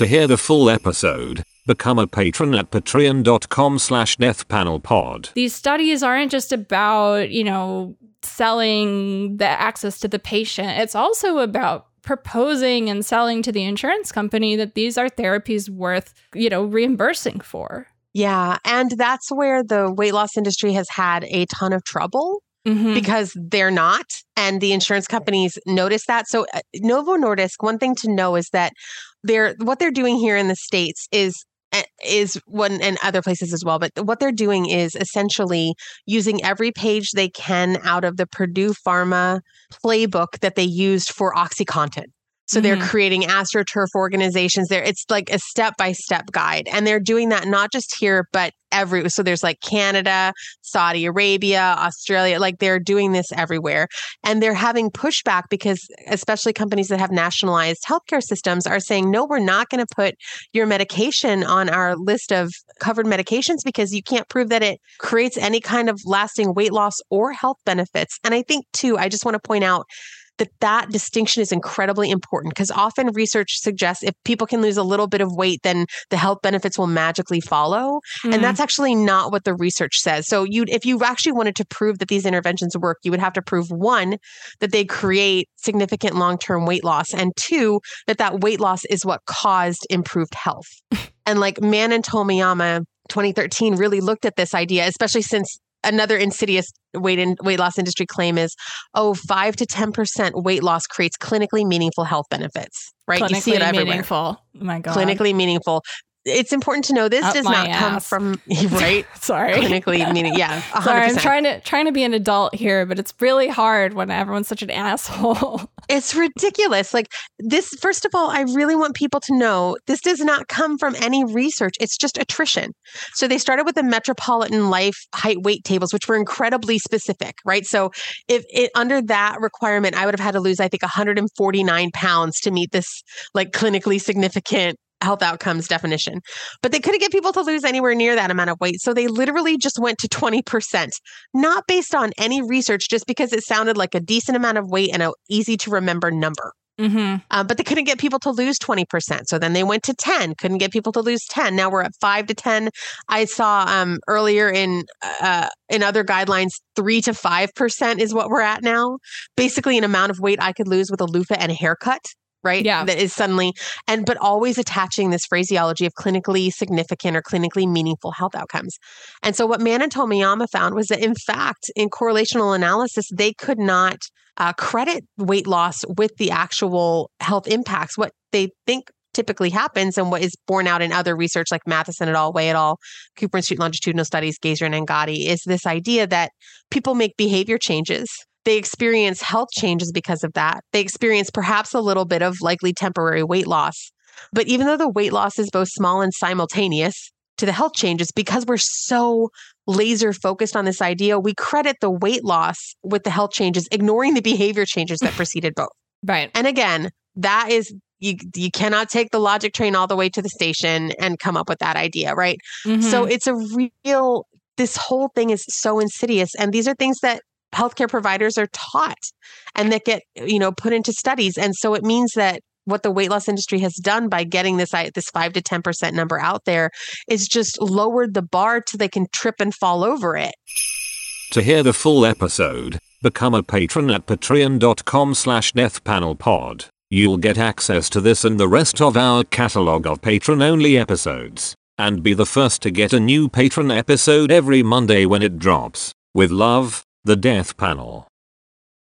To hear the full episode, become a patron at patreon.com slash deathpanelpod. These studies aren't just about, you know, selling the access to the patient. It's also about proposing and selling to the insurance company that these are therapies worth, you know, reimbursing for. Yeah. And that's where the weight loss industry has had a ton of trouble Mhm. because they're not. And the insurance companies notice that. So, uh, Novo Nordisk, one thing to know is that they're what they're doing here in the States is uh, is one and other places as well but what they're doing is essentially using every page they can out of the Purdue Pharma playbook that they used for OxyContin so they're Mhm. creating astroturf organizations there. It's like a step by step guide and they're doing that not just here but every so there's like Canada Saudi Arabia Australia like they're doing this everywhere. And they're having pushback because especially companies that have nationalized healthcare systems are saying no we're not going to put your medication on our list of covered medications because you can't prove that it creates any kind of lasting weight loss or health benefits. And i think too i just want to point out that that distinction is incredibly important because often research suggests if people can lose a little bit of weight then the health benefits will magically follow. Mhm. and that's actually not what the research says. So you if you actually wanted to prove that these interventions work you would have to prove one that they create significant long-term weight loss and two that that weight loss is what caused improved health. And like Mann and Tomiyama 2013 really looked at this idea especially since another insidious weight in weight loss industry claim is oh 5 to 10% weight loss creates clinically meaningful health benefits right clinically you see it everywhere meaningful. Oh my god. clinically meaningful it's important to know this Up does not come from right Sorry. clinically meaning yeah 100%. Sorry, I'm trying to trying to be an adult here, but it's really hard when everyone's such an asshole. It's ridiculous. Like this, first of all, I really want people to know this does not come from any research. It's just attrition. So they started with the metropolitan life height weight tables, which were incredibly specific, right? So if it under that requirement, I would have had to lose, I think, 149 pounds to meet this like clinically significant health outcomes definition. But they couldn't get people to lose anywhere near that amount of weight. So they literally just went to 20%, not based on any research, just because it sounded like a decent amount of weight and an easy to remember number. Mm-hmm. Um, but they couldn't get people to lose 20%. So then they went to 10, couldn't get people to lose 10. Now we're at 5 to 10. I saw um, earlier in uh, in other guidelines 3 to 5% is what we're at now. Basically an amount of weight I could lose with a loofah and a haircut. Right. Yeah. That is suddenly, and but always attaching this phraseology of clinically significant or clinically meaningful health outcomes. And so, what Mann and Tomiyama found was that, in fact, in correlational analysis, they could not uh, credit weight loss with the actual health impacts. What they think typically happens and what is borne out in other research like Matheson et al., Wei et al., Cooper Institute longitudinal studies, Gaesser and Angadi, is this idea that people make behavior changes. They experience health changes because of that. They experience perhaps a little bit of likely temporary weight loss. But even though the weight loss is both small and simultaneous to the health changes, because we're so laser focused on this idea, we credit the weight loss with the health changes, ignoring the behavior changes that preceded both. Right. And again, that is you you cannot take the logic train all the way to the station and come up with that idea, right? So Mhm. it's a real this whole thing is so insidious and these are things that healthcare providers are taught and that get you know put into studies and so it means that what the weight loss industry has done by getting this this 5 to 10% number out there is just lowered the bar so they can trip and fall over it. To hear the full episode, become a patron at patreon.com slash deathpanelpod. You'll get access to this and the rest of our catalog of patron-only episodes, and be the first to get a new patron episode every Monday when it drops. With love, the Death Panel.